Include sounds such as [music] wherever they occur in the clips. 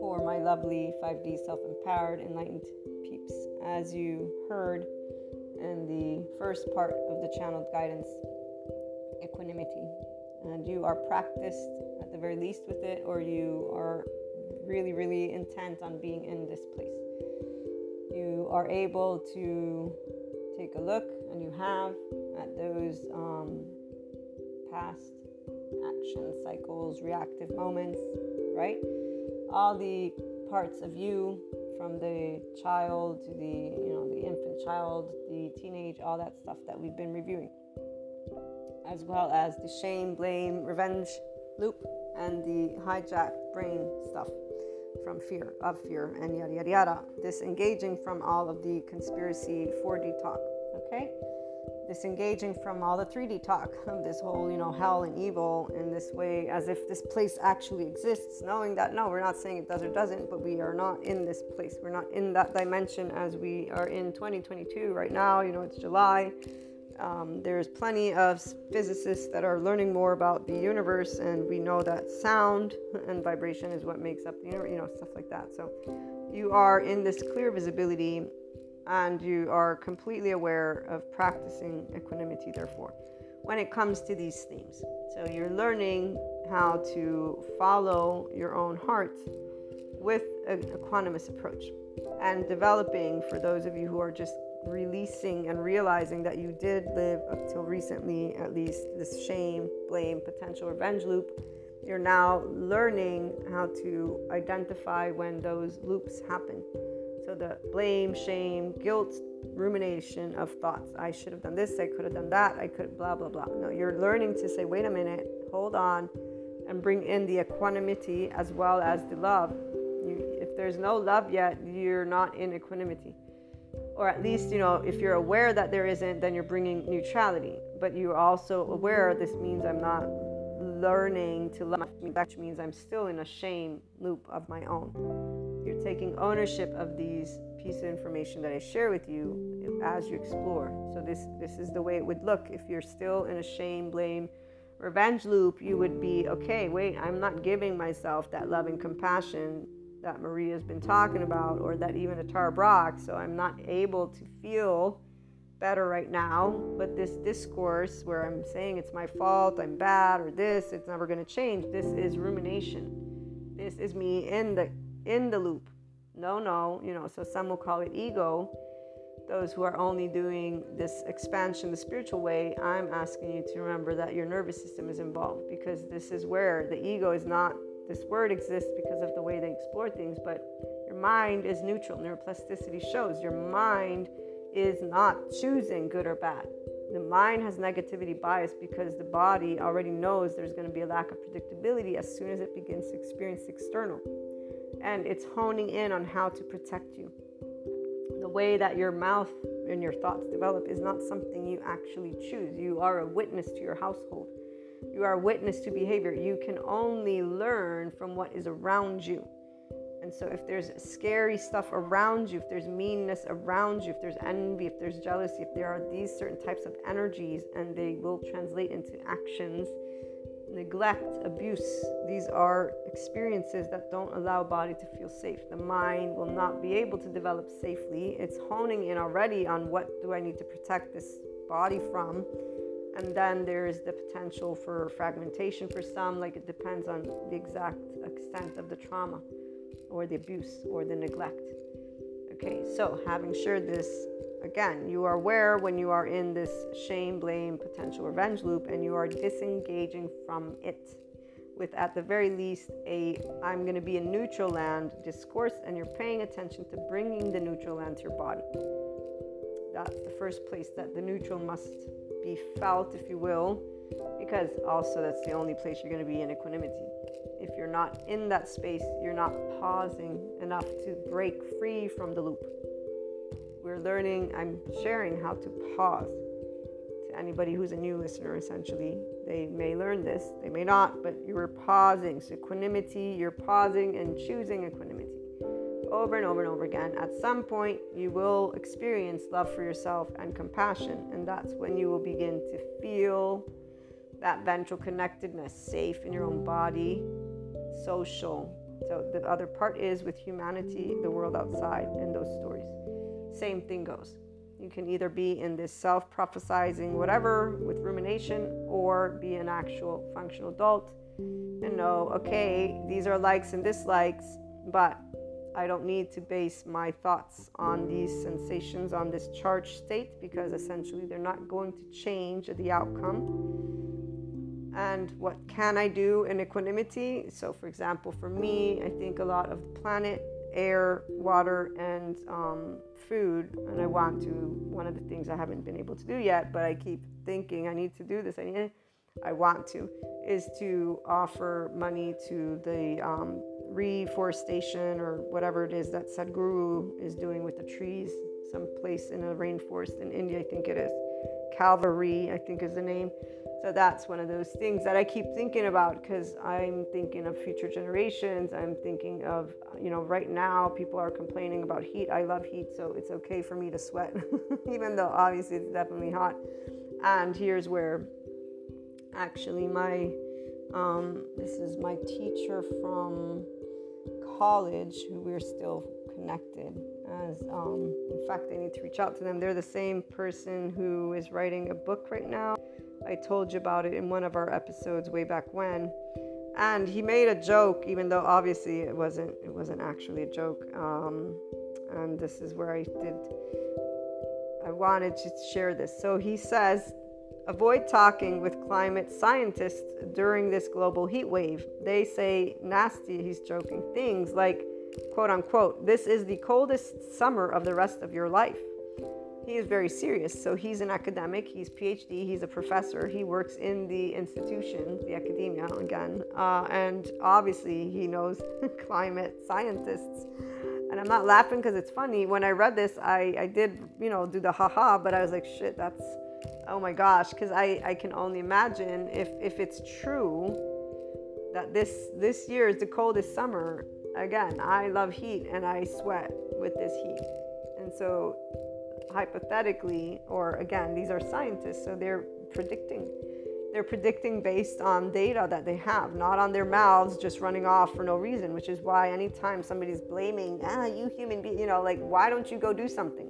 For my lovely 5D self empowered, enlightened peeps, as you heard in the first part of the channeled guidance, equanimity. And you are practiced at the very least with it, or you are really, really intent on being in this place. You are able to take a look, and you have at those um, past action cycles, reactive moments, right? All the parts of you from the child to the you know the infant child the teenage all that stuff that we've been reviewing. As well as the shame blame revenge loop and the hijacked brain stuff from fear of fear and yada yada yada. Disengaging from all of the conspiracy 4d talk okay disengaging from all the 3D talk of this whole, you know, hell and evil in this way, as if this place actually exists, knowing that no, we're not saying it does or doesn't, but we are not in this place. We're not in that dimension as we are in 2022 right now. You know, it's July. Um, there's plenty of physicists that are learning more about the universe, and we know that sound and vibration is what makes up the universe, you know, stuff like that. So, you are in this clear visibility and you are completely aware of practicing equanimity, therefore, when it comes to these themes. So you're learning how to follow your own heart with a, equanimous approach and developing for those of you who are just releasing and realizing that you did live up till recently at least this shame blame potential revenge loop you're now learning how to identify when those loops happen so the blame, shame, guilt, rumination of thoughts. I should have done this, I could have done that, I could blah blah blah. No, you're learning to say, wait a minute, hold on, and bring in the equanimity as well as the love. You, if there's no love yet, you're not in equanimity. Or at least, you know, if you're aware that there isn't, then you're bringing neutrality. But you're also aware this means I'm not learning to love, which means I'm still in a shame loop of my own. Taking ownership of these pieces of information that I share with you as you explore. So this this is the way it would look if you're still in a shame, blame, revenge loop. You would be okay. Wait, I'm not giving myself that love and compassion that Maria's been talking about, or that even Tara Brach. So I'm not able to feel better right now, but this discourse where I'm saying it's my fault, I'm bad, or this, it's never going to change. This is rumination. This is me in the in the loop. No, no, you know. So some will call it ego. Those who are only doing this expansion the spiritual way, I'm asking you to remember that your nervous system is involved because this is where the ego is not. This word exists because of the way they explore things, but your mind is neutral. Neuroplasticity shows your mind is not choosing good or bad. The mind has negativity bias because the body already knows there's going to be a lack of predictability as soon as it begins to experience external. And it's honing in on how to protect you. The way that your mouth and your thoughts develop is not something you actually choose. You are a witness to your household. You are a witness to behavior. You can only learn from what is around you. And so, if there's scary stuff around you, if there's meanness around you, if there's envy, if there's jealousy, if there are these certain types of energies and they will translate into actions, neglect, abuse, these are experiences that don't allow body to feel safe. The mind will not be able to develop safely. It's honing in already on what do I need to protect this body from. And then there's the potential for fragmentation for some, like it depends on the exact extent of the trauma or the abuse or the neglect. Okay, so having shared this, again, you are aware when you are in this shame, blame, potential revenge loop and you are disengaging from it with at the very least a I'm going to be in neutral land discourse and you're paying attention to bringing the neutral land to your body. That's the first place that the neutral must be felt, if you will, because also that's the only place you're going to be in equanimity if you're not in that space, you're not pausing enough to break free from the loop. We're learning, I'm sharing how to pause. To anybody who's a new listener, essentially, they may learn this, they may not, but you're pausing. So, equanimity, you're pausing and choosing equanimity over and over and over again. At some point, you will experience love for yourself and compassion, and that's when you will begin to feel that ventral connectedness, safe in your own body, social. So the other part is with humanity, the world outside, and those stories. Same thing goes. You can either be in this self prophesizing whatever with rumination or be an actual functional adult and know, okay, these are likes and dislikes, but I don't need to base my thoughts on these sensations, on this charged state, because essentially they're not going to change the outcome. And what can I do in equanimity? So, for example, for me, I think a lot of the planet, air, water, and um, food. And I want to, one of the things I haven't been able to do yet, but I keep thinking I need to do this. I need, I want to, is to offer money to the um, reforestation or whatever it is that Sadhguru is doing with the trees, some place in a rainforest in India, I think it is. Cauvery, I think is the name. So that's one of those things that I keep thinking about because I'm thinking of future generations. I'm thinking of, you know, right now people are complaining about heat. I love heat, so it's okay for me to sweat, [laughs] even though obviously it's definitely hot. And here's where actually my um, this is my teacher from college who we're still connected as um, in fact i need to reach out to them they're the same person who is writing a book right now i told you about it in one of our episodes way back when and he made a joke even though obviously it wasn't it wasn't actually a joke um, and this is where i did i wanted to share this so he says Avoid talking with climate scientists during this global heat wave. They say nasty, he's joking, things like, quote unquote, this is the coldest summer of the rest of your life. He is very serious. So he's an academic, he's PhD, he's a professor, he works in the institution, the academia again, uh, and obviously he knows [laughs] climate scientists. And I'm not laughing because it's funny. When I read this, I, I did, you know, do the haha, but I was like, shit, that's oh my gosh because I, I can only imagine if, if it's true that this this year is the coldest summer again i love heat and i sweat with this heat and so hypothetically or again these are scientists so they're predicting they're predicting based on data that they have not on their mouths just running off for no reason which is why anytime somebody's blaming ah you human being you know like why don't you go do something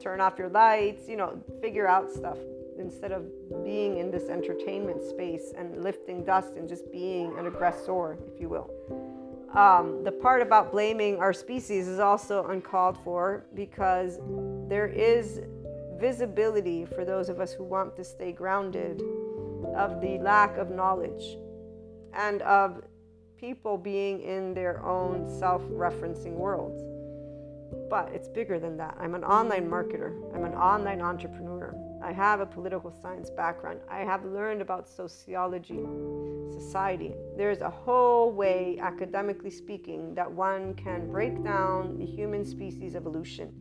turn off your lights you know figure out stuff instead of being in this entertainment space and lifting dust and just being an aggressor, if you will. Um, the part about blaming our species is also uncalled for because there is visibility for those of us who want to stay grounded of the lack of knowledge and of people being in their own self referencing worlds. But it's bigger than that. I'm an online marketer, I'm an online entrepreneur. I have a political science background. I have learned about sociology, society. There's a whole way, academically speaking, that one can break down the human species evolution.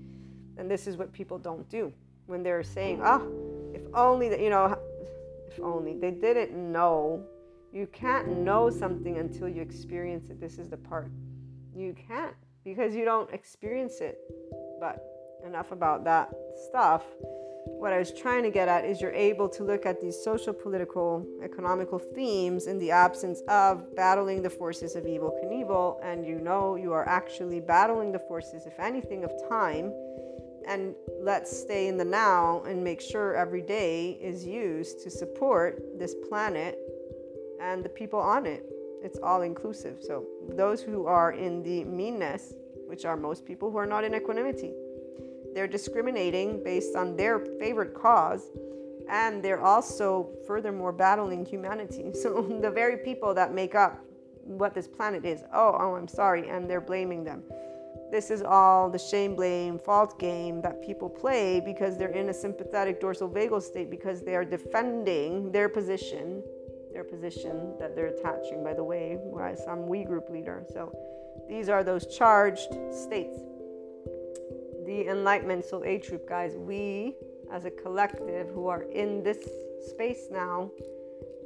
And this is what people don't do when they're saying, oh, if only that, you know, if only they didn't know. You can't know something until you experience it. This is the part. You can't because you don't experience it. But enough about that stuff what I was trying to get at is you're able to look at these social, political, economical themes in the absence of battling the forces of evil Knievel, and you know you are actually battling the forces, if anything, of time. And let's stay in the now and make sure every day is used to support this planet and the people on it. It's all inclusive. So, those who are in the meanness, which are most people who are not in equanimity, they're discriminating based on their favorite cause, and they're also, furthermore, battling humanity. [laughs] So, the very people that make up what this planet is, oh, oh, I'm sorry, and they're blaming them. This is all the shame, blame, fault game that people play because they're in a sympathetic dorsal vagal state because they are defending their position, their position that they're attaching, by the way, as some we group leader. So these are those charged states the Enlightenment Soul Age Group, guys, we as a collective who are in this space now,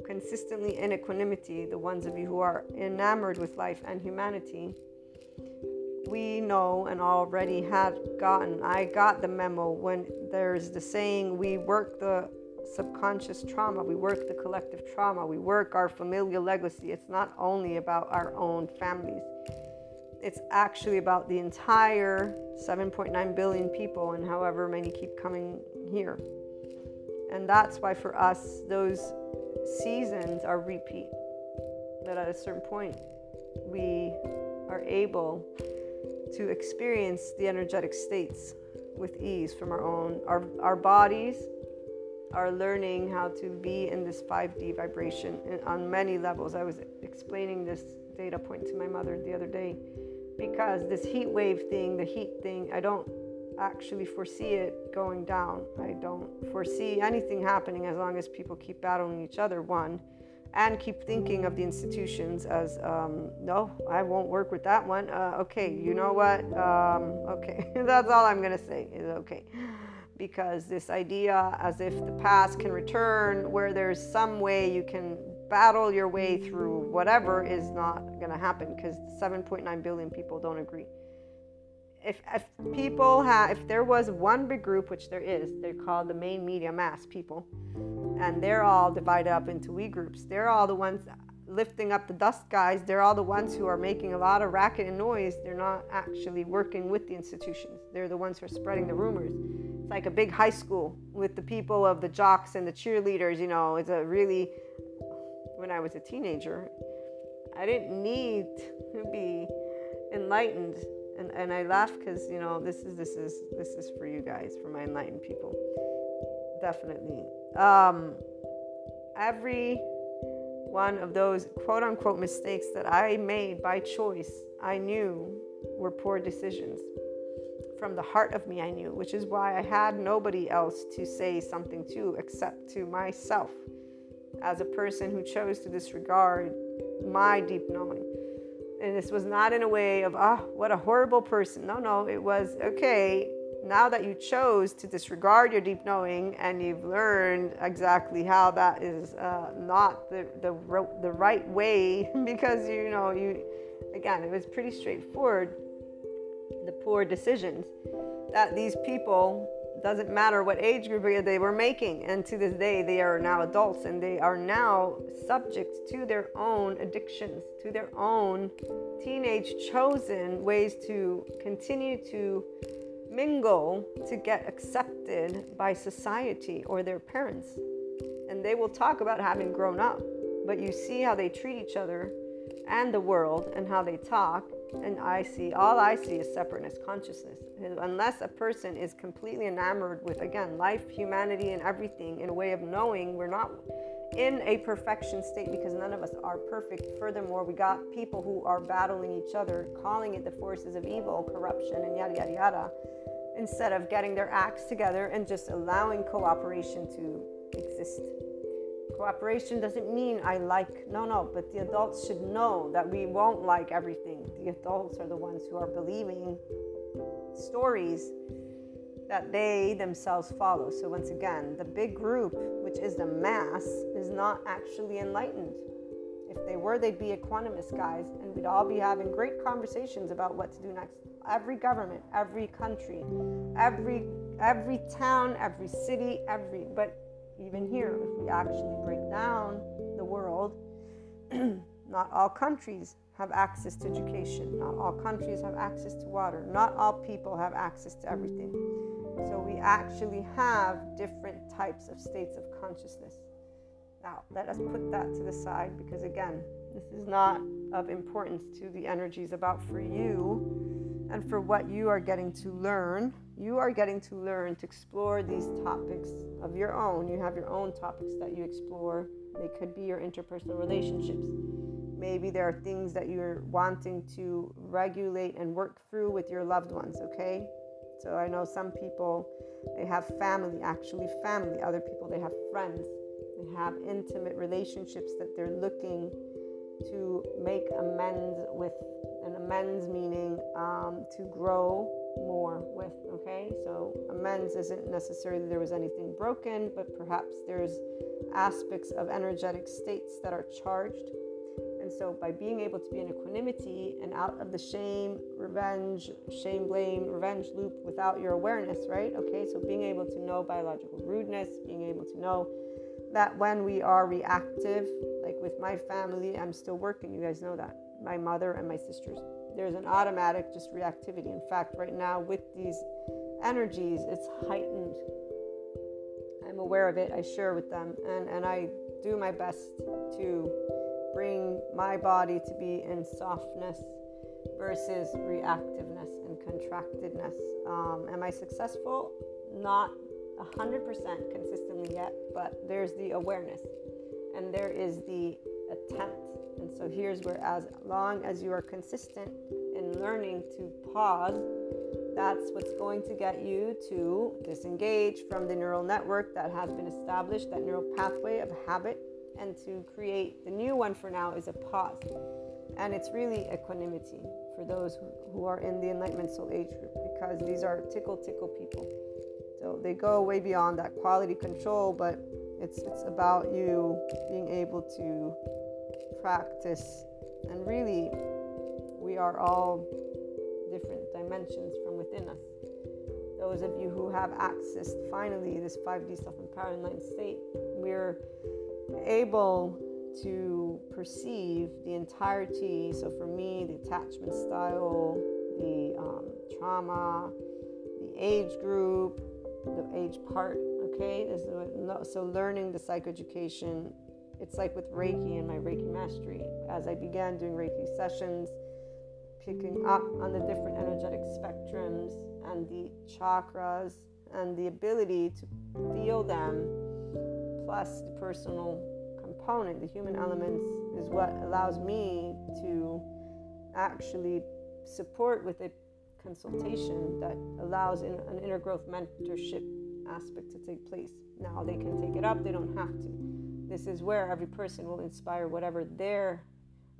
consistently in equanimity, the ones of you who are enamored with life and humanity, we know and already had gotten. I got the memo when there's the saying, we work the subconscious trauma. We work the collective trauma. We work our familial legacy. It's not only about our own families, it's actually about the entire 7.9 billion people and however many keep coming here. And that's why for us, those seasons are repeat. That at a certain point, we are able to experience the energetic states with ease from our own our, our bodies are learning how to be in this 5D vibration on many levels. I was explaining this data point to my mother the other day because this heat wave thing, the heat thing, I don't actually foresee it going down. I don't foresee anything happening as long as people keep battling each other, one, and keep thinking of the institutions as, um, no, I won't work with that one. Uh, okay, you know what? Um, okay, [laughs] that's all I'm going to say is okay. Because this idea as if the past can return, where there's some way you can battle your way through whatever, is not going to happen because 7.9 billion people don't agree if, if people have, if there was one big group, which there is, they're called the main media mass people, and they're all divided up into we groups. They're all the ones lifting up the dust guys. They're all the ones who are making a lot of racket and noise. They're not actually working with the institutions. They're the ones who are spreading the rumors. It's like a big high school with the people of the jocks and the cheerleaders. You know, it's a really, when I was a teenager, I didn't need to be enlightened and and I laugh because you know this is this is this is for you guys, for my enlightened people. Definitely. Um, every one of those quote unquote mistakes that I made by choice, I knew were poor decisions. From the heart of me, I knew, which is why I had nobody else to say something to except to myself as a person who chose to disregard my deep knowing and this was not in a way of, ah, oh, what a horrible person. No, no, it was, okay, now that you chose to disregard your deep knowing and you've learned exactly how that is uh, not the, the, the right way, [laughs] because you know, you, again, it was pretty straightforward, the poor decisions that these people doesn't matter what age group they were making. And to this day, they are now adults and they are now subject to their own addictions, to their own teenage chosen ways to continue to mingle to get accepted by society or their parents. And they will talk about having grown up, but you see how they treat each other and the world and how they talk and I see all I see is separateness consciousness. Unless a person is completely enamored with again life, humanity, and everything in a way of knowing, we're not in a perfection state because none of us are perfect. Furthermore, we got people who are battling each other, calling it the forces of evil, corruption, and yada yada yada, instead of getting their acts together and just allowing cooperation to exist. Cooperation doesn't mean I like, no, no, but the adults should know that we won't like everything. The adults are the ones who are believing stories that they themselves follow. So, once again, the big group, which is the mass, is not actually enlightened. If they were, they'd be equanimous guys, and we'd all be having great conversations about what to do next. Every government, every country, every every town, every city, every but even here, if we actually break down the world, [clears throat] not all countries have access to education. Not all countries have access to water. Not all people have access to everything. So we actually have different types of states of consciousness. Now, let us put that to the side because, again, this is not of importance to the energies about for you and for what you are getting to learn you are getting to learn to explore these topics of your own. You have your own topics that you explore. They could be your interpersonal relationships. Maybe there are things that you're wanting to regulate and work through with your loved ones, okay? So I know some people they have family, actually family. Other people they have friends. They have intimate relationships that they're looking to make amends with. And amends meaning um, to grow more with. Okay, so amends isn't necessarily there was anything broken, but perhaps there's aspects of energetic states that are charged. And so, by being able to be in equanimity and out of the shame, revenge, shame, blame, revenge loop without your awareness, right? Okay, so being able to know biological rudeness, being able to know that when we are reactive, like with my family, I'm still working, you guys know that, my mother and my sisters. There's an automatic just reactivity. In fact, right now, with these energies, it's heightened. I'm aware of it, I share with them, and, and I do my best to bring my body to be in softness versus reactiveness and contractedness. Um, am I successful? Not 100% consistently yet, but there's the awareness and there is the attempt. And so here's where, as long as you are consistent in learning to pause, that's what's going to get you to disengage from the neural network that has been established, that neural pathway of habit, and to create the new one for now is a pause. And it's really equanimity for those who are in the Enlightenment Soul Age group because these are tickle tickle people. So they go way beyond that quality control, but it's it's about you being able to practice and really we are all different dimensions from within us. Those of you who have accessed finally this 5D self-empowered enlightened state, we're able to perceive the entirety. So for me, the attachment style, the um, trauma, the age group, the age part. Okay, so learning the psychoeducation. It's like with Reiki and my Reiki mastery. As I began doing Reiki sessions, picking up on the different energetic spectrums and the chakras and the ability to feel them, plus the personal component, the human elements, is what allows me to actually support with a consultation that allows in, an inner growth mentorship aspect to take place. Now they can take it up, they don't have to. This is where every person will inspire whatever their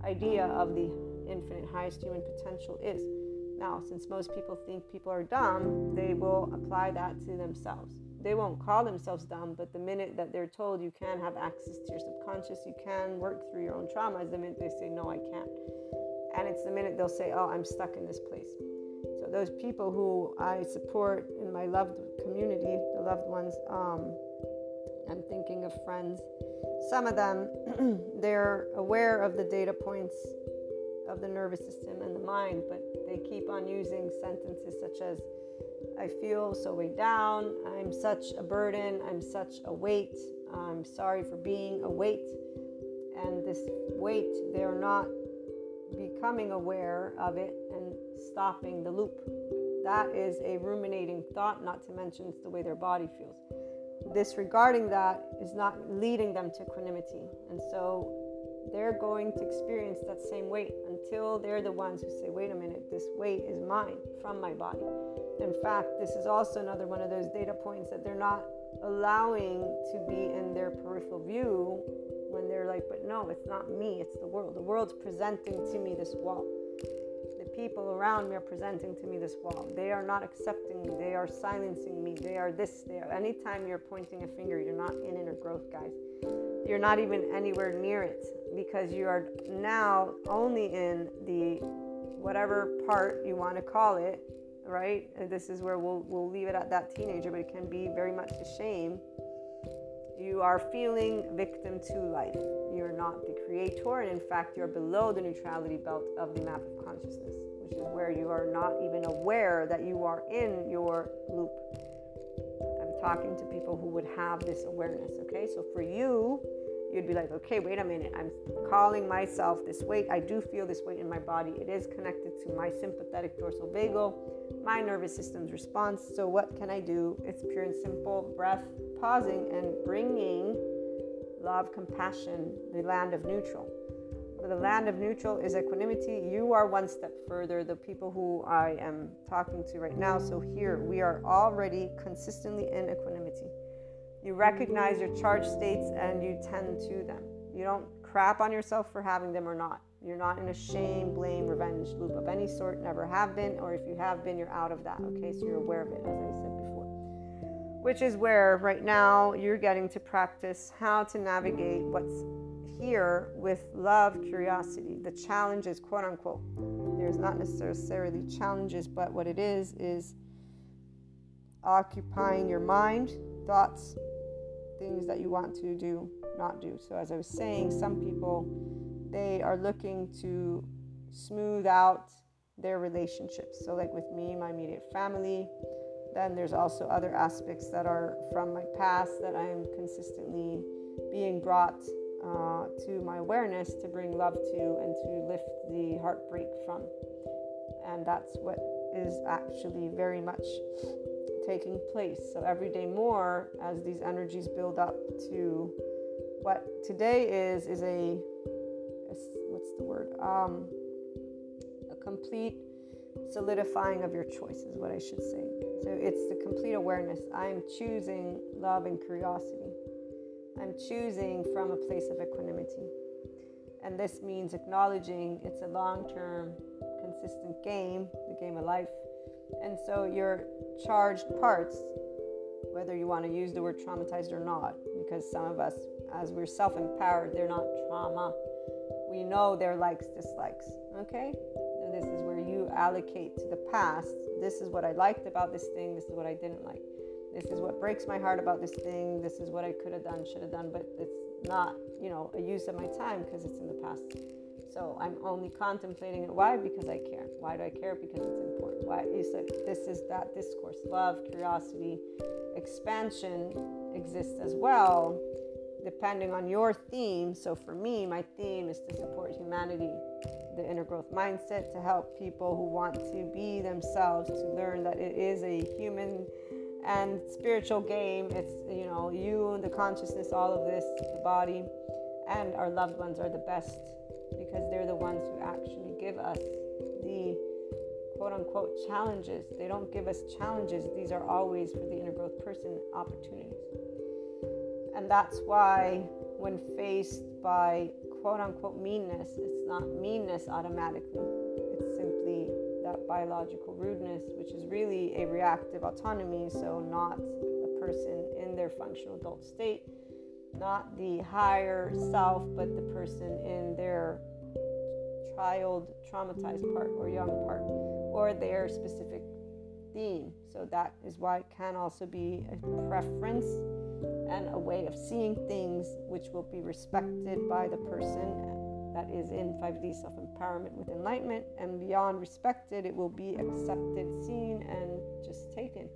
idea of the infinite highest human potential is. Now, since most people think people are dumb, they will apply that to themselves. They won't call themselves dumb, but the minute that they're told you can have access to your subconscious, you can work through your own traumas, the minute they say, No, I can't. And it's the minute they'll say, Oh, I'm stuck in this place. So those people who I support in my loved community, the loved ones, um, I'm thinking of friends. Some of them, [clears throat] they're aware of the data points of the nervous system and the mind, but they keep on using sentences such as, I feel so weighed down, I'm such a burden, I'm such a weight, I'm sorry for being a weight. And this weight, they're not becoming aware of it and stopping the loop. That is a ruminating thought, not to mention it's the way their body feels. Disregarding that is not leading them to equanimity. And so they're going to experience that same weight until they're the ones who say, wait a minute, this weight is mine from my body. In fact, this is also another one of those data points that they're not allowing to be in their peripheral view when they're like, but no, it's not me, it's the world. The world's presenting to me this wall. The people around me are presenting to me this wall. They are not accepting me, they are silencing me, they are this, they are. Anytime you're pointing a finger, you're not in inner growth, guys. You're not even anywhere near it because you are now only in the whatever part you want to call it, right? And this is where we'll, we'll leave it at that teenager, but it can be very much a shame you are feeling victim to life. You're not the creator, and in fact, you're below the neutrality belt of the map of consciousness, which is where you are not even aware that you are in your loop. I'm talking to people who would have this awareness, okay? So for you, you'd be like, okay, wait a minute. I'm calling myself this weight. I do feel this weight in my body. It is connected to my sympathetic dorsal vagal, my nervous system's response. So, what can I do? It's pure and simple breath, pausing, and bringing love, compassion, the land of neutral. The land of neutral is equanimity. You are one step further, the people who I am talking to right now. So, here we are already consistently in equanimity. You recognize your charge states and you tend to them. You don't crap on yourself for having them or not. You're not in a shame, blame, revenge loop of any sort, never have been, or if you have been, you're out of that. Okay, so you're aware of it, as I said before. Which is where right now you're getting to practice how to navigate what's here with love, curiosity. The challenges, quote unquote. There's not necessarily challenges, but what it is is occupying your mind, thoughts, things that you want to do, not do. So, as I was saying, some people they are looking to smooth out their relationships. So, like with me, my immediate family, then there's also other aspects that are from my past that I am consistently being brought uh, to my awareness to bring love to and to lift the heartbreak from. And that's what is actually very much taking place. So, every day more, as these energies build up to what today is, is a, a what's the word? Um, a complete solidifying of your choice is what I should say. So it's the complete awareness. I'm choosing love and curiosity. I'm choosing from a place of equanimity. And this means acknowledging it's a long term, consistent game, the game of life. And so your charged parts, whether you want to use the word traumatized or not, because some of us, as we're self empowered, they're not trauma. We know their likes, dislikes. Okay? this is where you allocate to the past. This is what I liked about this thing. This is what I didn't like. This is what breaks my heart about this thing. This is what I could have done, should have done, but it's not, you know, a use of my time because it's in the past. So I'm only contemplating it. Why? Because I care. Why do I care? Because it's important. Why? You said this is that discourse. Love, curiosity, expansion exists as well, depending on your theme. So for me, my theme is to support humanity the inner growth mindset to help people who want to be themselves to learn that it is a human and spiritual game. It's, you know, you, the consciousness, all of this, the body, and our loved ones are the best because they're the ones who actually give us the quote unquote challenges. They don't give us challenges, these are always for the inner growth person opportunities. And that's why, when faced by quote unquote meanness, it's not meanness automatically. It's simply that biological rudeness, which is really a reactive autonomy, so not a person in their functional adult state, not the higher self, but the person in their child traumatized part or young part or their specific theme. So that is why it can also be a preference and a way of seeing things which will be respected by the person that is in 5D self empowerment with enlightenment. And beyond respected, it will be accepted, seen, and just taken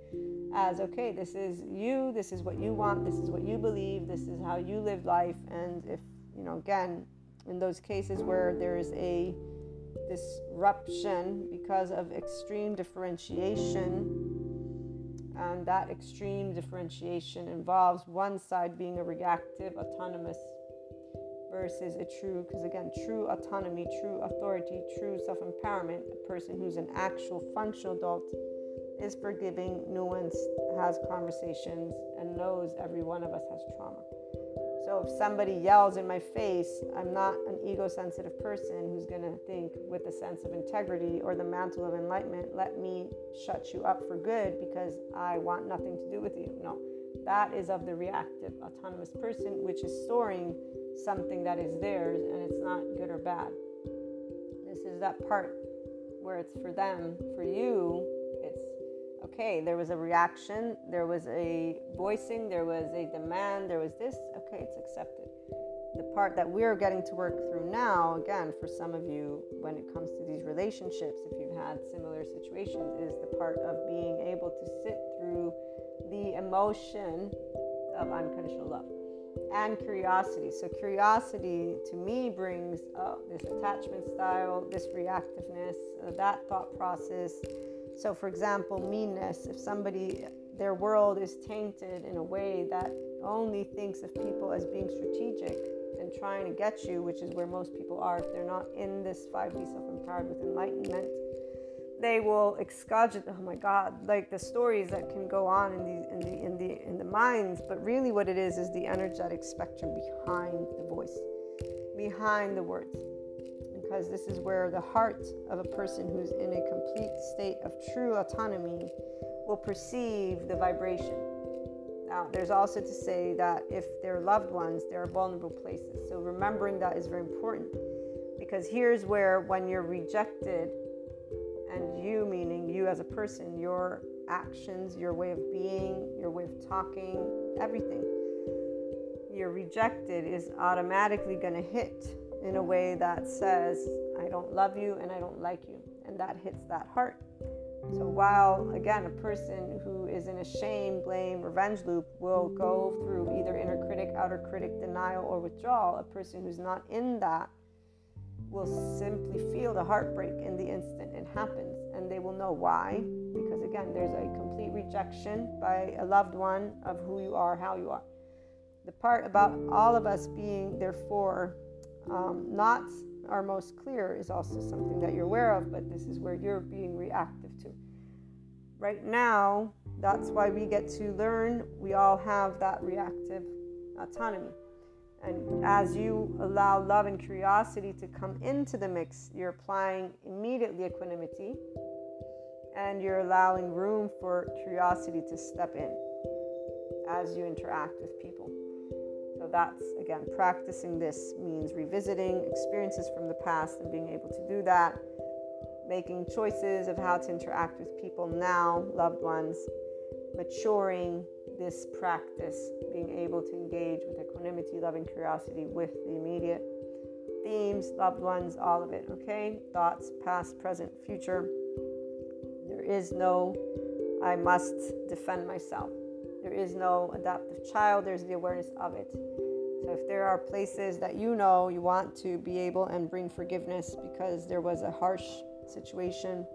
as okay, this is you, this is what you want, this is what you believe, this is how you live life. And if, you know, again, in those cases where there is a disruption because of extreme differentiation and that extreme differentiation involves one side being a reactive, autonomous versus a true, because again, true autonomy, true authority, true self empowerment, a person who's an actual functional adult is forgiving, nuanced, has conversations, and knows every one of us has trauma. So if somebody yells in my face, I'm not an ego sensitive person who's going to think with a sense of integrity or the mantle of enlightenment, let me shut you up for good because I want nothing to do with you. No, that is of the reactive, autonomous person, which is storing something that is theirs and it's not good or bad. This is that part where it's for them, for you, okay, there was a reaction, there was a voicing, there was a demand, there was this, okay, it's accepted. The part that we're getting to work through now, again, for some of you, when it comes to these relationships, if you've had similar situations, is the part of being able to sit through the emotion of unconditional love and curiosity. So, curiosity to me brings oh, this attachment style, this reactiveness, uh, that thought process so, for example, meanness, if somebody, their world is tainted in a way that only thinks of people as being strategic and trying to get you, which is where most people are, if they're not in this 5D self empowered with enlightenment, they will excogitate oh my god like the stories that can go on in the in the in the in the minds but really what it is is the energetic spectrum behind the voice behind the words because this is where the heart of a person who's in a complete state of true autonomy will perceive the vibration. Now, there's also to say that if they're loved ones, there are vulnerable places. So, remembering that is very important because here's where, when you're rejected, and you, meaning you as a person, your actions, your way of being, your way of talking, everything, you're rejected is automatically going to hit in a way that says, I don't love you and I don't like you. And that hits that heart. So while, again, a person who is in a shame, blame, revenge loop will go through either inner critic, outer critic, denial, or withdrawal, a person who's not in that will simply feel the heartbreak in the instant it happens. And they will know why. Because, again, there's a complete rejection by a loved one of who you are, how you are. The part about all of us being, therefore, um, not our most clear is also something that you're aware of, but this is where you're being reactive to. Right now, that's why we get to learn. We all have that reactive autonomy. And as you allow love and curiosity to come into the mix, you're applying immediately equanimity and you're allowing room for curiosity to step in as you interact with people. That's again, practicing this means revisiting experiences from the past and being able to do that, making choices of how to interact with people now, loved ones, maturing this practice, being able to engage with equanimity, loving curiosity with the immediate themes, loved ones, all of it, okay? Thoughts, past, present, future. There is no, I must defend myself. There is no adoptive child, there's the awareness of it. So if there are places that you know you want to be able and bring forgiveness because there was a harsh situation,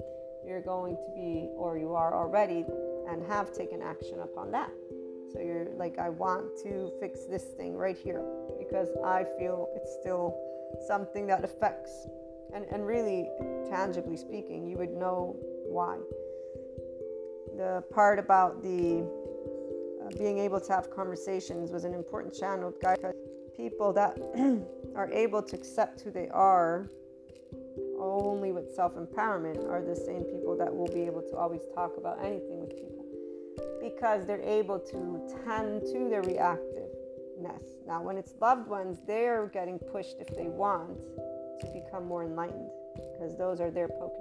you're going to be, or you are already, and have taken action upon that. So you're like, I want to fix this thing right here because I feel it's still something that affects. And, and really, tangibly speaking, you would know why. The part about the being able to have conversations was an important channel guide people that [clears throat] are able to accept who they are only with self empowerment are the same people that will be able to always talk about anything with people because they're able to tend to their reactiveness. Now, when it's loved ones, they're getting pushed if they want to become more enlightened because those are their poke.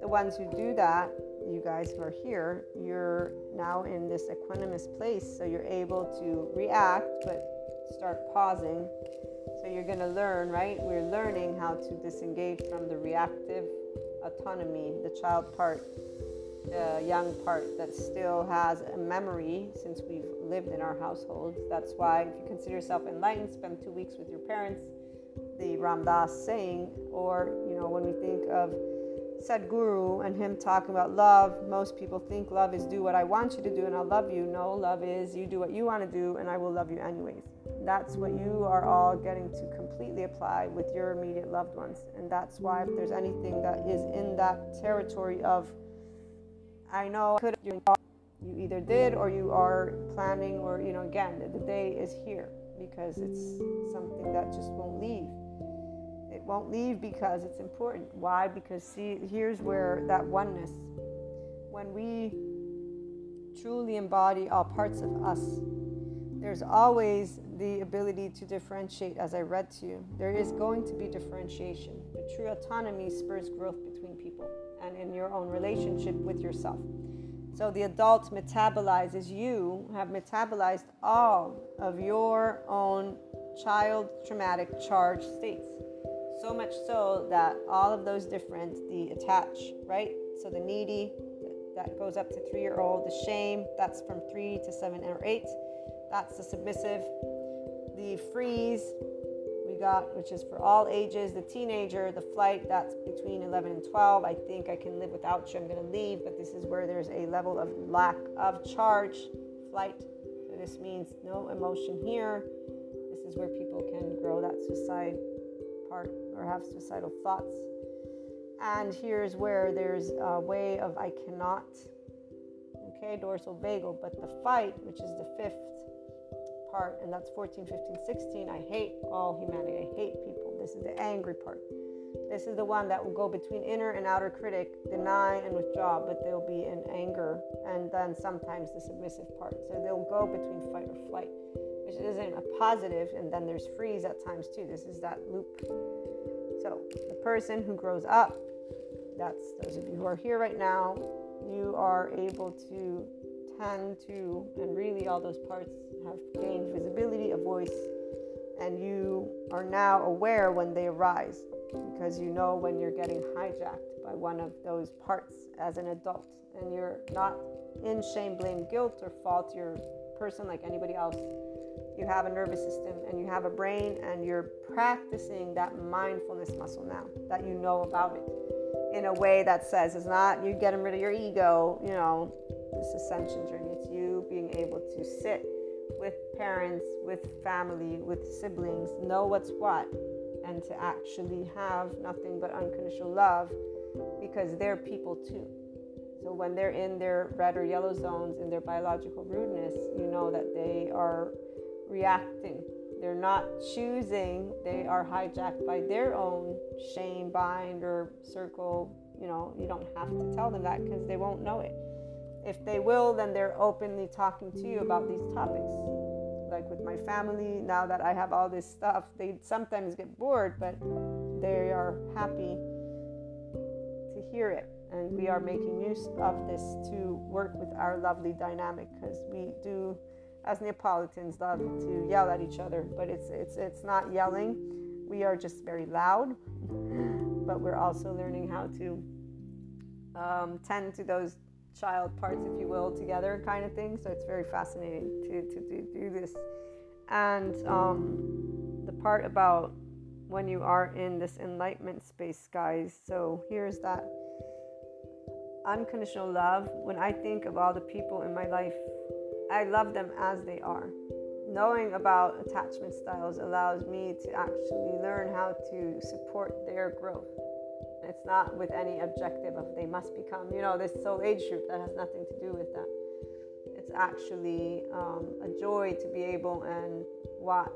The ones who do that you guys who are here, you're now in this equanimous place, so you're able to react, but start pausing. So you're going to learn, right? We're learning how to disengage from the reactive autonomy, the child part, the young part that still has a memory since we've lived in our households. That's why, if you consider yourself enlightened, spend two weeks with your parents. The Ram Dass saying, or you know, when we think of Sadhguru and him talking about love, most people think love is do what I want you to do and I'll love you. No, love is you do what you want to do and I will love you anyways. That's what you are all getting to completely apply with your immediate loved ones. And that's why if there's anything that is in that territory of, I know I could you either did or you are planning or, you know, again, the day is here because it's something that just won't leave it won't leave because it's important. Why? Because see, here's where that oneness, when we truly embody all parts of us, there's always the ability to differentiate, as I read to you. There is going to be differentiation. The true autonomy spurs growth between people and in your own relationship with yourself. So the adult metabolizes, you have metabolized all of your own child traumatic charge states. So much so that all of those different, the attach, right? So the needy, that goes up to three year old. The shame, that's from three to seven or eight. That's the submissive. The freeze, we got, which is for all ages. The teenager, the flight, that's between 11 and 12. I think I can live without you. I'm going to leave. But this is where there's a level of lack of charge, flight. So this means no emotion here. This is where people can grow that suicide part or have suicidal thoughts. And here's where there's a way of I cannot, okay, dorsal vagal, but the fight, which is the fifth part, and that's 14, 15, 16, I hate all humanity. I hate people. This is the angry part. This is the one that will go between inner and outer critic, deny and withdraw, but they'll be in anger and then sometimes the submissive part. So they'll go between fight or flight, which isn't a positive, and then there's freeze at times too. This is that loop. So the person who grows up, that's those of you who are here right now, you are able to tend to, and really all those parts have gained visibility, a voice, and you are now aware when they arise because you know when you're getting hijacked by one of those parts as an adult and you're not in shame, blame, guilt, or fault. You're a person like anybody else. You have a nervous system and you have a brain, and you're practicing that mindfulness muscle now that you know about it in a way that says it's not you getting rid of your ego, you know, this ascension journey. It's you being able to sit with parents, with family, with siblings, know what's what, and to actually have nothing but unconditional love because they're people too. So when they're in their red or yellow zones in their biological rudeness, you know that they are reacting. They're not choosing, they are hijacked by their own shame bind or circle. You know, you don't have to tell them that because they won't know it. If they will, then they're openly talking to you about these topics like with my family now that I have all this stuff, they sometimes get bored, but they are happy to hear it. And we are making use of this to work with our lovely dynamic because we do, as Neapolitans, love to yell at each other, but it's it's it's not yelling. We are just very loud, but we're also learning how to um, tend to those child parts, if you will, together kind of thing. So it's very fascinating to, to, to do this. And um, the part about when you are in this enlightenment space, guys. So here's that unconditional love. When I think of all the people in my life, I love them as they are. Knowing about attachment styles allows me to actually learn how to support their growth it's not with any objective of they must become, you know, this soul age group that has nothing to do with that. It's actually um, a joy to be able and watch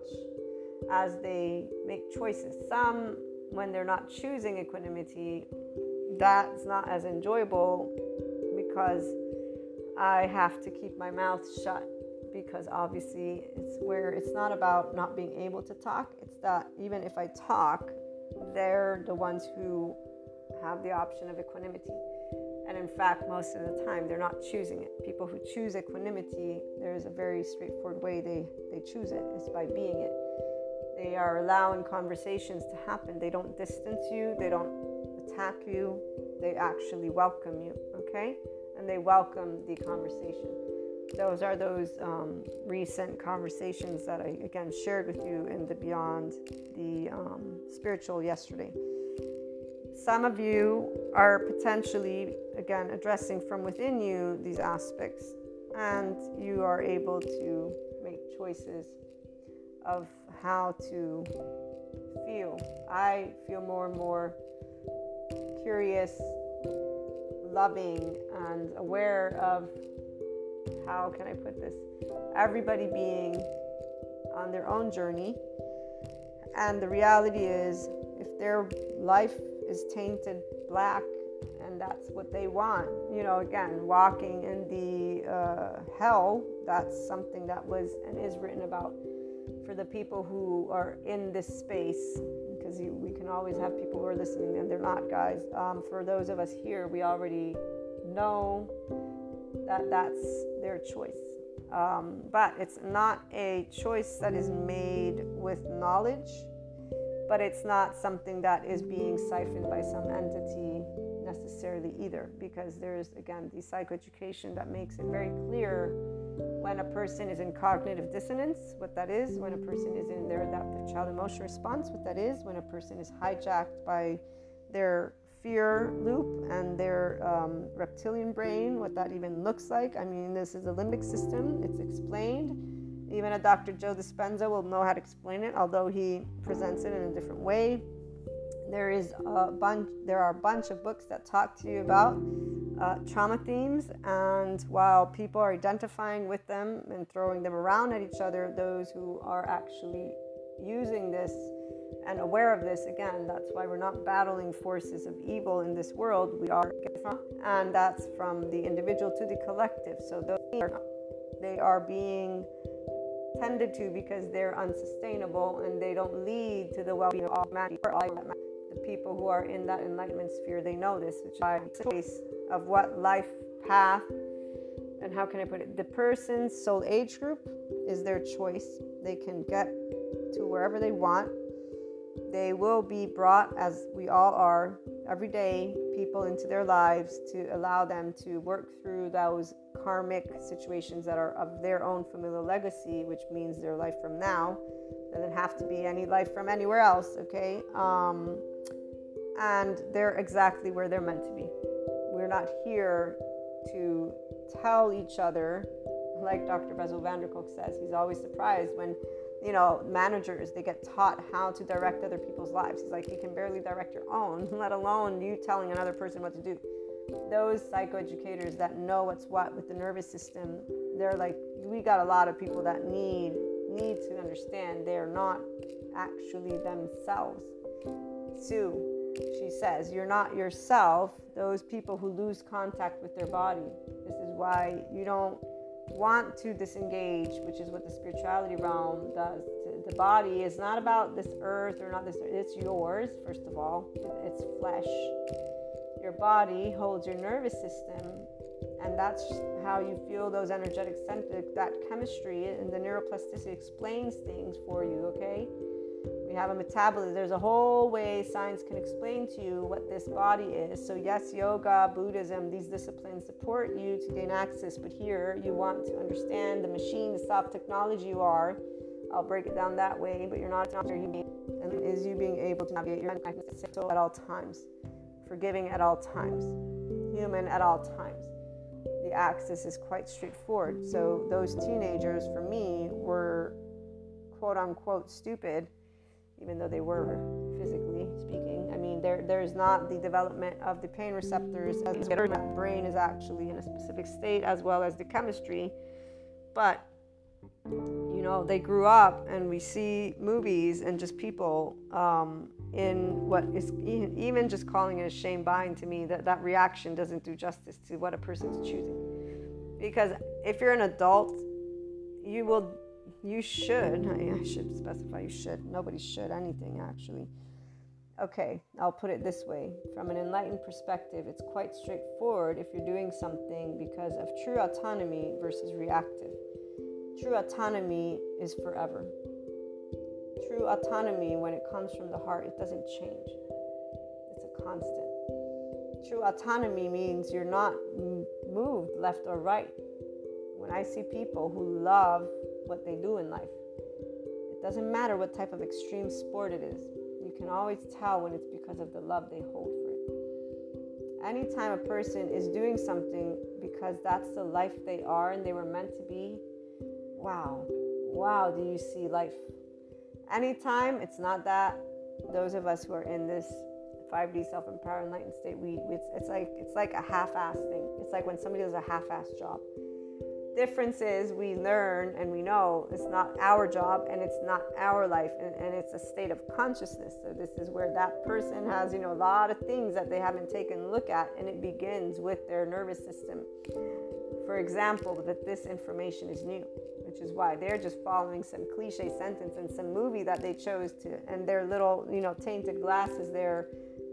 as they make choices. Some, when they're not choosing equanimity, that's not as enjoyable because I have to keep my mouth shut because obviously it's where it's not about not being able to talk. It's that even if I talk, they're the ones who have the option of equanimity. And in fact, most of the time, they're not choosing it. People who choose equanimity, there's a very straightforward way they, they choose it, it, is by being it. They are allowing conversations to happen. They don't distance you, they don't attack you, they actually welcome you, okay? And they welcome the conversation. Those are those um, recent conversations that I, again, shared with you in the Beyond the um, Spiritual yesterday. Some of you are potentially, again, addressing from within you these aspects, and you are able to make choices of how to feel. I feel more and more curious, loving, and aware of how can I put this? Everybody being on their own journey. And the reality is, if their life is tainted black and that's what they want. You know again walking in the uh, hell that's something that was and is written about for the people who are in this space because we can always have people who are listening and they're not guys. Um, for those of us here we already know that that's their choice. Um, but it's not a choice that is made with knowledge but it's not something that is being siphoned by some entity necessarily either because there's again the psychoeducation that makes it very clear when a person is in cognitive dissonance what that is when a person is in their adaptive child emotion response what that is when a person is hijacked by their fear loop and their um, reptilian brain what that even looks like. I mean this is the limbic system. It's explained even a Dr. Joe Dispenza will know how to explain it, although he presents it in a different way. There is a bunch. There are a bunch of books that talk to you about uh, trauma themes, and while people are identifying with them and throwing them around at each other, those who are actually using this and aware of this again that's why we're not battling forces of evil in this world we are and that's from the individual to the collective so those they are being tended to because they're unsustainable and they don't lead to the well-being of all humanity. The people who are in that enlightenment sphere they know this which choice of what life path and how can i put it? The person's soul age group is their choice. They can get to wherever they want. They will be brought, as we all are, every day, people into their lives to allow them to work through those karmic situations that are of their own familial legacy, which means their life from now. Doesn't have to be any life from anywhere else, okay? Um, and they're exactly where they're meant to be. We're not here to tell each other, like Dr. Bessel van der Kolk says, he's always surprised when you know, managers, they get taught how to direct other people's lives. It's like you can barely direct your own, [laughs] let alone you telling another person what to do. Those psychoeducators that know what's what with the nervous system, they're like, we got a lot of people that need need to understand they're not actually themselves. Sue, she says, you're not yourself. Those people who lose contact with their body. This is why you don't want to disengage, which is what the spirituality realm does. The body is not about this earth or not this, it's yours, first of all, it's flesh. Your body holds your nervous system, and that's how you feel those energetic centers. That chemistry and the neuroplasticity explains things for you, okay? Have a metabolism. There's a whole way science can explain to you what this body is. So, yes, yoga, Buddhism, these disciplines support you to gain access, but here you want to understand the machine, the soft technology you are. I'll break it down that way, but you're not human. And is you being able to navigate your soul at all times, forgiving at all times, human at all times. The axis is quite straightforward. So, those teenagers for me were quote unquote stupid even though they were physically speaking. I mean, there there's not the development of the pain receptors as the brain is actually in a specific state, as well as the chemistry. But you know, they grew up, and we see movies and just people um, in what is even just calling it a shame bind to me. That that reaction doesn't do justice to what a person's choosing. Because if you're an adult, you will you should, I should specify you should. Nobody should anything, actually. Okay, I'll put it this way. From an enlightened perspective, it's quite straightforward if you're doing something because of true autonomy versus reactive. True autonomy is forever. True autonomy, when it comes from the heart, it doesn't change, it's a constant. True autonomy means you're not moved left or right. When I see people who love what they do in life. It doesn't matter what type of extreme sport it is. You can always tell when it's because of the love they hold for it. Anytime a person is doing something because that's the life they are and they were meant to be, wow, wow, do you see life? Anytime it's not that, those of us who are in this 5D self-empowered enlightened state, we it's, it's like it's like a half-ass thing. It's like when somebody does a half-ass job difference is we learn and we know it's not our job and it's not our life and, and, it's a state of consciousness. So this is where that person has you know a lot of things that they haven't taken a look at and it begins with their nervous system. For example that this information is new which is why they're just following some cliche sentence in some movie that they chose to and their little you know tainted glasses there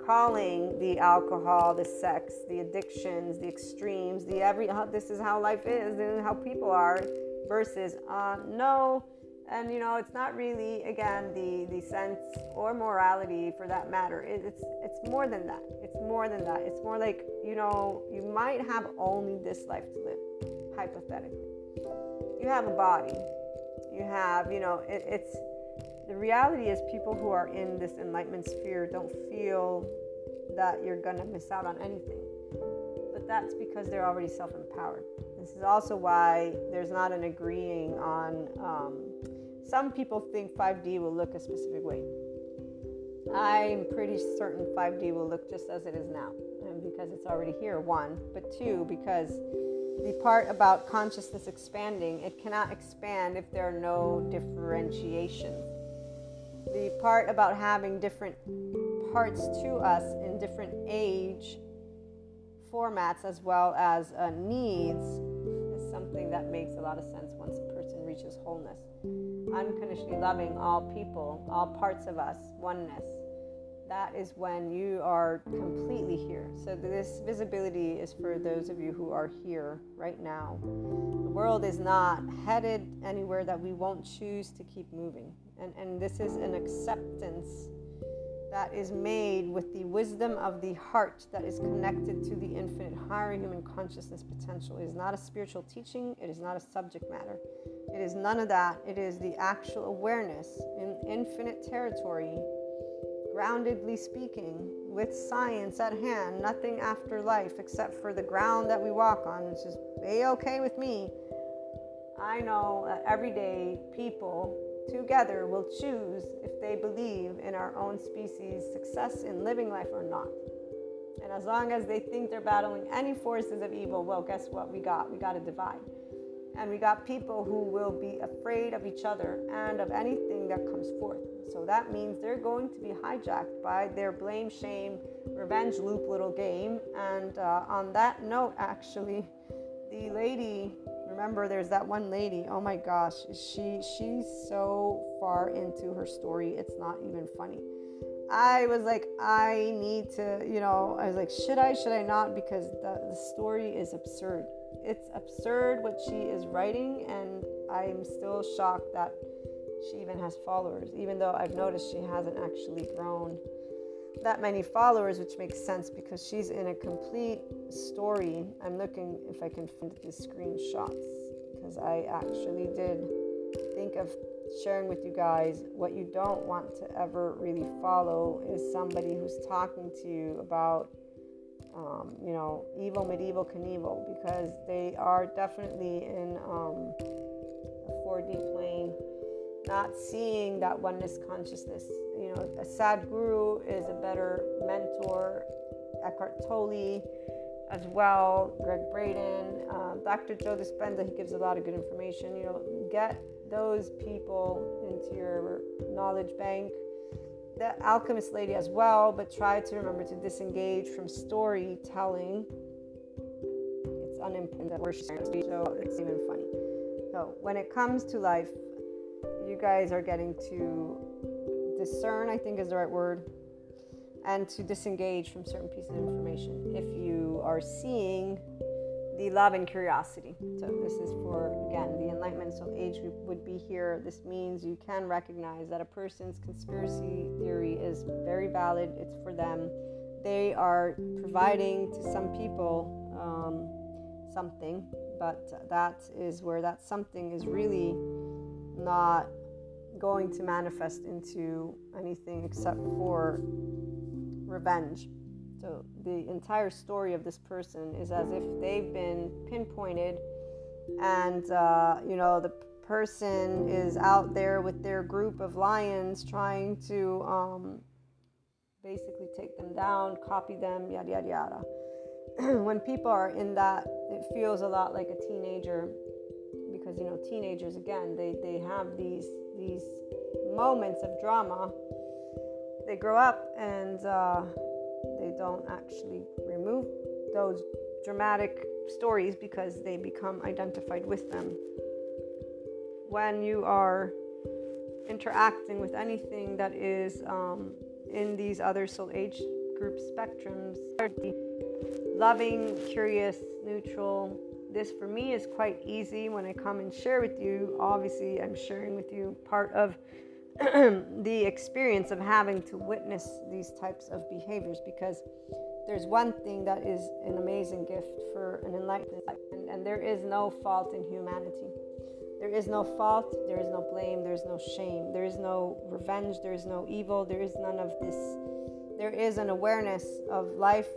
calling the alcohol, the sex, the addictions, the extremes, the every how, this is how life is and how people are versus uh, no. And you know it's not really again the the sense or morality for that matter. It, it's it's more than that. It's more than that. It's more like you know you might have only this life to live hypothetically. You have a body. You have you know it, it's the reality is people who are in this enlightenment sphere don't feel that you're going to miss out on anything. But that's because they're already self-empowered. This is also why there's not an agreeing on um, some people think 5d will look a specific way. I'm pretty certain 5d will look just as it is now and because it's already here one but two because the part about consciousness expanding it cannot expand if there are no differentiations the part about having different parts to us in different age formats as well as uh, needs is something that makes a lot of sense once a person reaches wholeness. Unconditionally loving all people, all parts of us, oneness. That is when you are completely here. So, this visibility is for those of you who are here right now. The world is not headed anywhere that we won't choose to keep moving. And, and this is an acceptance that is made with the wisdom of the heart that is connected to the infinite higher human consciousness potential. It is not a spiritual teaching, it is not a subject matter. It is none of that. It is the actual awareness in infinite territory, groundedly speaking, with science at hand, nothing after life except for the ground that we walk on, which is a okay with me. I know that everyday people together will choose if they believe in our own species' success in living life or not. And as long as they think they're battling any forces of evil, well, guess what? We got we got a divide. And we got people who will be afraid of each other and of anything that comes forth. So that means they're going to be hijacked by their blame, shame, revenge loop little game. And uh, on that note, actually, the lady remember there's that one lady oh my gosh she she's so far into her story it's not even funny. I was like i need to you know i was like should i should i not? Because the, the story is absurd. It's absurd what she is writing and i'm still shocked that she even has followers even though i've noticed she hasn't actually grown that many followers, which makes sense because she's in a complete story. I'm looking if I can find the screenshots because I actually did think of sharing with you guys what you don't want to ever really follow is somebody who's talking to you about um, you know evil Medieval Knievel because they are definitely in um, a 4d plane not seeing that oneness consciousness. You know, a Sadhguru is a better mentor. Eckhart Tolle as well, Gregg Braden, uh, Dr. Joe Dispenza, he gives a lot of good information. You know, get those people into your knowledge bank. The Alchemist Lady as well, but try to remember to disengage from storytelling. It's unimportant so it's even funny. So when it comes to life, you guys are getting to discern, I think is the right word, and to disengage from certain pieces of information if you are seeing the love and curiosity. So, this is for, again, the Enlightenment Soul Age would be here. This means you can recognize that a person's conspiracy theory is very valid, it's for them. They are providing to some people um, something, but that is where that something is really not going to manifest into anything except for revenge. So the entire story of this person is as if they've been pinpointed, and uh, you know the person is out there with their group of lions trying to um, basically take them down, copy them, yada yada yada. [clears throat] when people are in that, it feels a lot like a teenager because you know teenagers again they, they have these these moments of drama they grow up and uh, they don't actually remove those dramatic stories because they become identified with them. When you are interacting with anything that is um, in these other soul age group spectrums loving curious neutral this for me is quite easy when I come and share with you. Obviously, I'm sharing with you part of [clears throat] the experience of having to witness these types of behaviors because there's one thing that is an amazing gift for an enlightened life, and, and there is no fault in humanity. There is no fault, there is no blame, there is no shame, there is no revenge, there is no evil, there is none of this. There is an awareness of life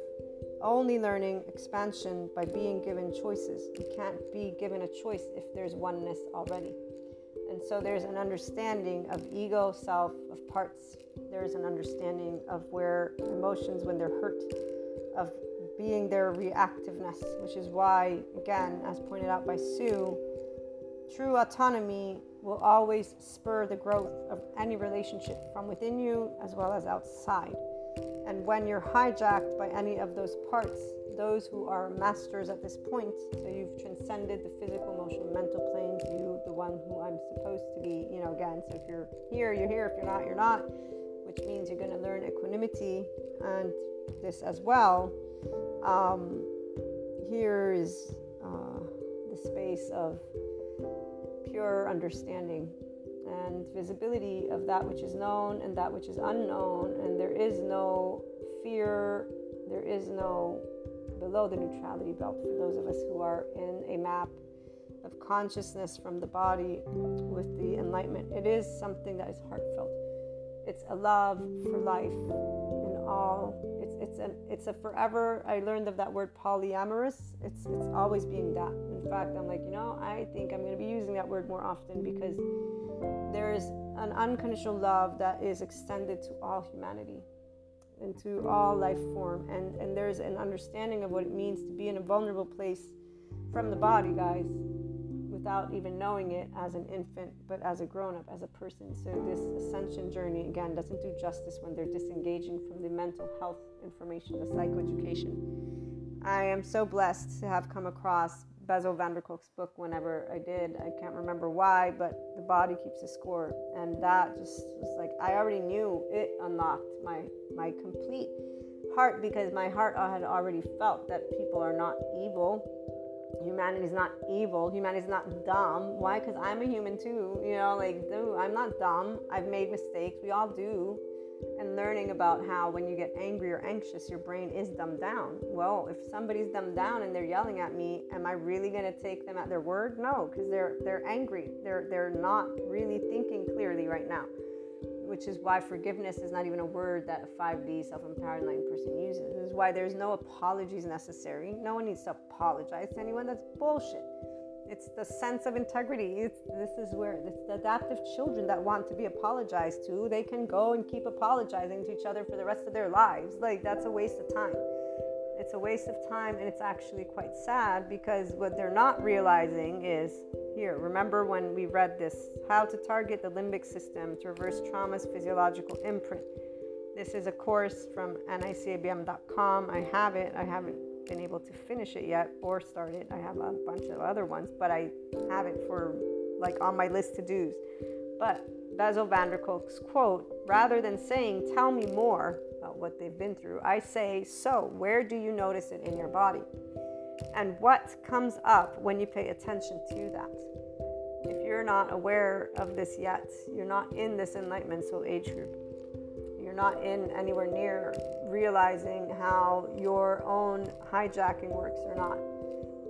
only learning expansion by being given choices. You can't be given a choice if there's oneness already. And so there's an understanding of ego, self, of parts. There's an understanding of where emotions, when they're hurt, of being their reactiveness, which is why, again, as pointed out by Sue, True autonomy will always spur the growth of any relationship from within you as well as outside. And when you're hijacked by any of those parts, those who are masters at this point, so you've transcended the physical, emotional, mental planes, you, the one who I'm supposed to be, you know, again, so if you're here, you're here, if you're not, you're not, which means you're going to learn equanimity and this as well. Um, here is uh, the space of pure understanding and visibility of that which is known and that which is unknown, and there is no fear, there is no below the neutrality belt for those of us who are in a map of consciousness from the body with the enlightenment. It is something that is heartfelt. It's a love for life in all. It's it's an it's a forever. I learned of that word polyamorous. It's it's always being that. In fact, I'm like you know I think I'm going to be using that word more often because there is an unconditional love that is extended to all humanity and to all life form. And and there's an understanding of what it means to be in a vulnerable place from the body guys without even knowing it as an infant but as a grown up as a person. So this ascension journey again doesn't do justice when they're disengaging from the mental health information the psychoeducation. I am so blessed to have come across Bessel van der Kolk's book whenever I did. I can't remember why, but the body keeps a score, and that just was like I already knew it unlocked my my complete heart because my heart had already felt that people are not evil. Humanity is not evil. Humanity is not dumb. Why? Because I'm a human too. You know, like, dude, I'm not dumb. I've made mistakes. We all do and learning about how when you get angry or anxious, your brain is dumbed down. Well, if somebody's dumbed down and they're yelling at me, am I really going to take them at their word? No, because they're they're angry. They're they're not really thinking clearly right now. Which is why forgiveness is not even a word that a 5D self-empowered enlightened person uses. This is why there's no apologies necessary. No one needs to apologize to anyone. That's bullshit. It's the sense of integrity. It's, this is where it's the adaptive children that want to be apologized to. They can go and keep apologizing to each other for the rest of their lives. Like, that's a waste of time. It's a waste of time, and it's actually quite sad because what they're not realizing is here, remember when we read this How to Target the Limbic System to Reverse Trauma's Physiological Imprint. This is a course from nicabm.com. I have it. I haven't been able to finish it yet or start it. I have a bunch of other ones, but I have it for like on my list to do's. But Bessel van der Kolk's quote rather than saying, Tell me more about what they've been through, I say, So, where do you notice it in your body? And what comes up when you pay attention to that? If you're not aware of this yet, you're not in this enlightenment soul age group, not in anywhere near realizing how your own hijacking works or not,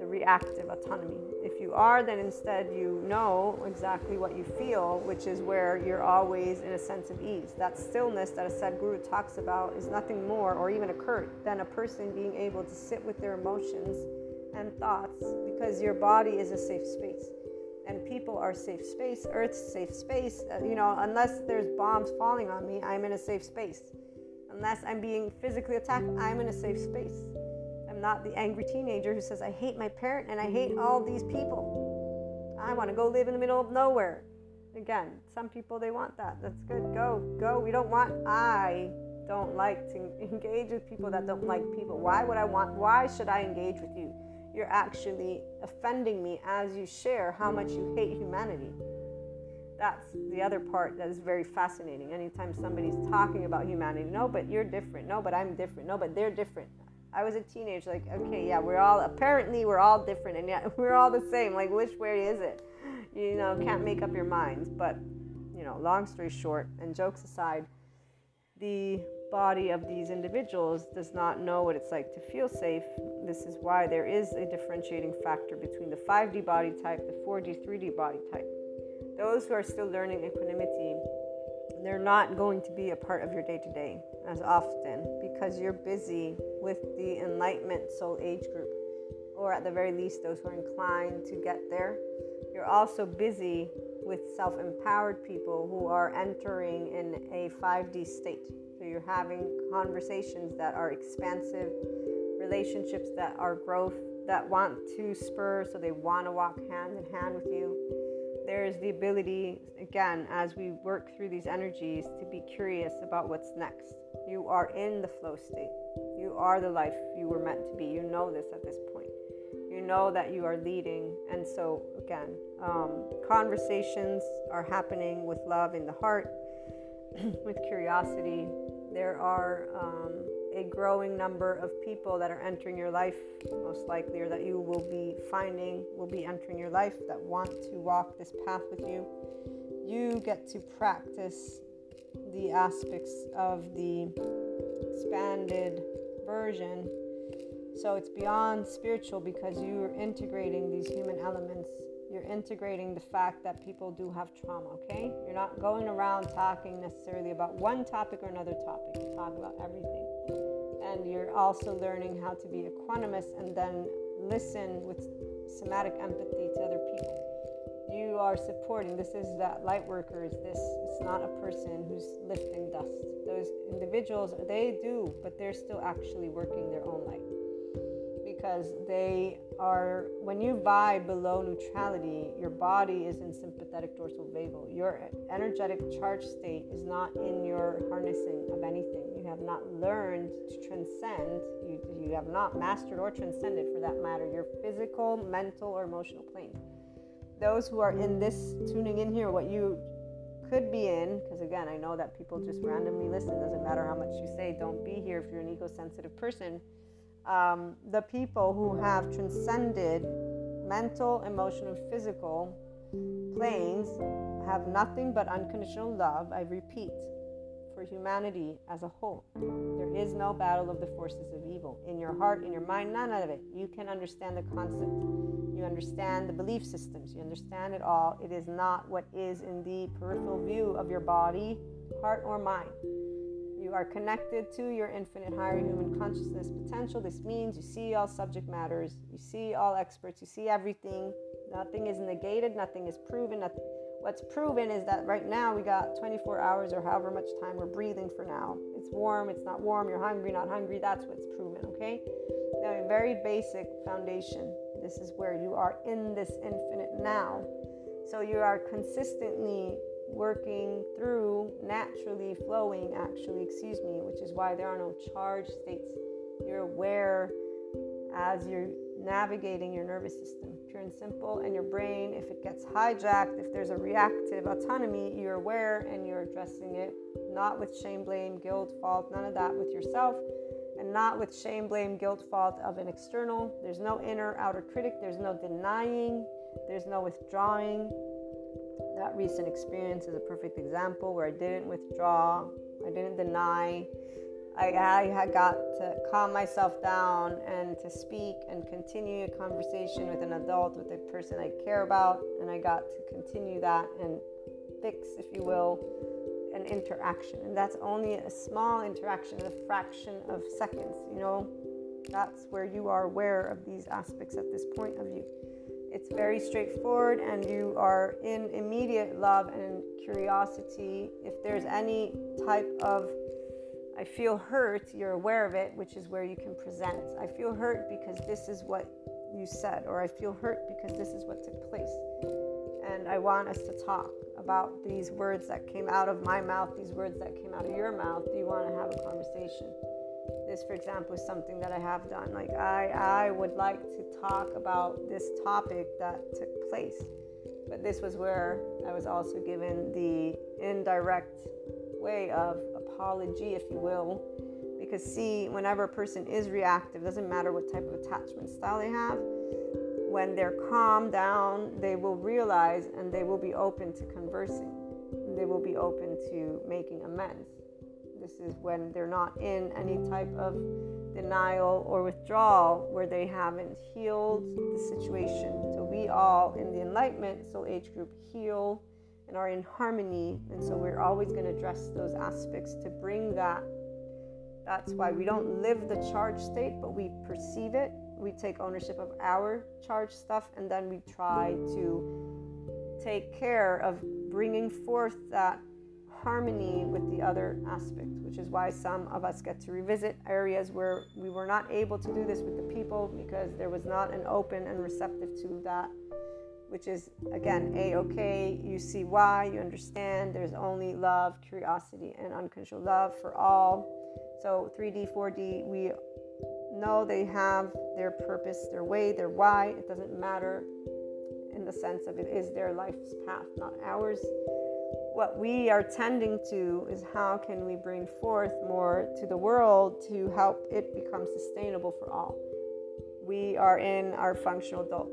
the reactive autonomy. If you are, then instead you know exactly what you feel, which is where you're always in a sense of ease. That stillness that a Sadhguru talks about is nothing more or even a occurred than a person being able to sit with their emotions and thoughts because your body is a safe space and people are safe space earth's safe space uh, you know unless there's bombs falling on me i'm in a safe space. Unless i'm being physically attacked i'm in a safe space. I'm not the angry teenager who says i hate my parent and i hate all these people. I want to go live in the middle of nowhere. Again some people they want that. That's good. Go go. We don't want i don't like to engage with people that don't like people. Why would i want why should i engage with you you're actually offending me as you share how much you hate humanity. That's the other part that is very fascinating. Anytime somebody's talking about humanity, no, but you're different. No, but I'm different. No, but they're different. I was a teenager, like, okay, yeah, we're all apparently we're all different, and yet [laughs] we're all the same. Like, which way is it? You know, can't make up your minds. But you know, long story short, and jokes aside, the body of these individuals does not know what it's like to feel safe. This is why there is a differentiating factor between the 5D body type, the 4D, 3D body type. Those who are still learning equanimity, they're not going to be a part of your day to day as often because you're busy with the enlightenment soul age group, or at the very least, those who are inclined to get there. You're also busy with self empowered people who are entering in a 5D state you're having conversations that are expansive, relationships that are growth, that want to spur, so they want to walk hand in hand with you. there's the ability, again, as we work through these energies, to be curious about what's next. You are in the flow state. You are the life you were meant to be. You know this at this point. You know that you are leading. And so, again, um, conversations are happening with love in the heart, [clears throat] with curiosity. There are um, a growing number of people that are entering your life, most likely, or that you will be finding will be entering your life that want to walk this path with you. You get to practice the aspects of the expanded version. So it's beyond spiritual because you're integrating these human elements. You're integrating the fact that people do have trauma, okay? You're not going around talking necessarily about one topic or another topic. You talk about everything. And you're also learning how to be equanimous and then listen with somatic empathy to other people you are supporting this is that light workers this it's not a person who's lifting dust those individuals they do but they're still actually working their own light because they are when you vibe below neutrality your body is in sympathetic dorsal vagal. Your energetic charge state is not in your harnessing of anything. You have not learned to transcend. You, you have not mastered or transcended for that matter your physical mental or emotional plane. Those who are in this tuning in here, what you could be in, because again, I know that people just randomly listen, doesn't matter how much you say, don't be here if you're an ego sensitive person. Um, the people who have transcended mental, emotional, physical planes have nothing but unconditional love. I repeat, for humanity as a whole. There is no battle of the forces of evil. In your heart, in your mind, none of it. You can understand the concept. You understand the belief systems. You understand it all. It is not what is in the peripheral view of your body, heart, or mind. You are connected to your infinite higher human consciousness potential. This means you see all subject matters, you see all experts, you see everything. Nothing is negated, nothing is proven, nothing What's proven is that right now we got 24 hours or however much time we're breathing for now. It's warm, it's not warm, you're hungry, not hungry. That's what's proven, okay? Now, a very basic foundation. This is where you are in this infinite now. So you are consistently working through, naturally flowing, actually, excuse me, which is why there are no charge states. You're aware as you're navigating your nervous system, pure and simple, and your brain. If it gets hijacked, if there's a reactive autonomy, you're aware and you're addressing it, not with shame, blame, guilt, fault, none of that with yourself, and not with shame, blame, guilt, fault of an external. There's no inner, outer critic, there's no denying, there's no withdrawing. That recent experience is a perfect example where I didn't withdraw, I didn't deny. I, I got to calm myself down and to speak and continue a conversation with an adult, with a person I care about, and I got to continue that and fix, if you will, an interaction. And that's only a small interaction, a fraction of seconds, you know. That's where you are aware of these aspects at this point of view. It's very straightforward, and you are in immediate love and curiosity. If there's any type of I feel hurt, you're aware of it, which is where you can present. I feel hurt because this is what you said, or I feel hurt because this is what took place. And I want us to talk about these words that came out of my mouth, these words that came out of your mouth. Do you want to have a conversation? This, for example, is something that I have done. Like, I, I would like to talk about this topic that took place. But this was where I was also given the indirect way of apology, if you will. Because, see, whenever a person is reactive, doesn't matter what type of attachment style they have, when they're calmed down, they will realize and they will be open to conversing. They will be open to making amends. This is when they're not in any type of denial or withdrawal where they haven't healed the situation. So, we all in the Enlightenment Soul Age group heal and are in harmony. And so we're always going to address those aspects to bring that. That's why we don't live the charge state, but we perceive it. We take ownership of our charge stuff, and then we try to take care of bringing forth that harmony with the other aspect, which is why some of us get to revisit areas where we were not able to do this with the people because there was not an open and receptive to that which is again a okay. You see why, you understand. There's only love, curiosity, and unconditional love for all. So 3D, 4D, we know they have their purpose, their way, their why. It doesn't matter in the sense of it is their life's path, not ours. What we are tending to is how can we bring forth more to the world to help it become sustainable for all. We are in our functional adult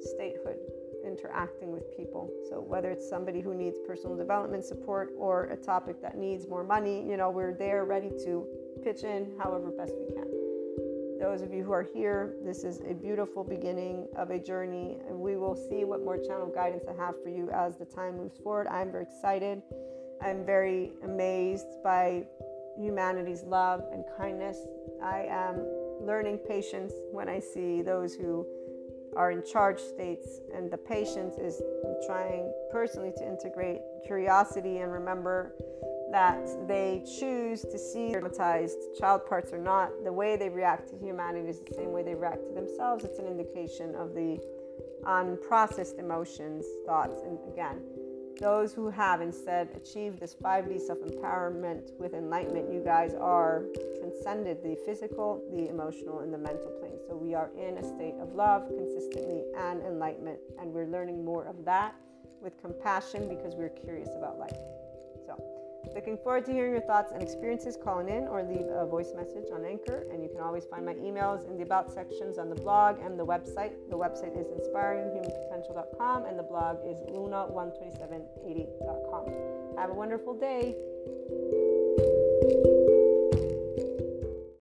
statehood interacting with people. So whether it's somebody who needs personal development support or a topic that needs more money, you know, we're there ready to pitch in however best we can. Those of you who are here, this is a beautiful beginning of a journey, and we will see what more channel guidance I have for you as the time moves forward. I'm very excited. I'm very amazed by humanity's love and kindness. I am learning patience when I see those who are in charge states, and the patience is trying personally to integrate curiosity and remember that they choose to see traumatized child parts or not. The way they react to humanity is the same way they react to themselves. It's an indication of the unprocessed emotions, thoughts, and again, those who have instead achieved this 5D self empowerment with enlightenment, you guys are transcended the physical, the emotional, and the mental plane. So we are in a state of love consistently and enlightenment, and we're learning more of that with compassion because we're curious about life. Looking forward to hearing your thoughts and experiences. Calling in or leave a voice message on Anchor. And you can always find my emails in the About sections on the blog and the website. The website is inspiringhumanpotential.com and the blog is luna12780.com. Have a wonderful day.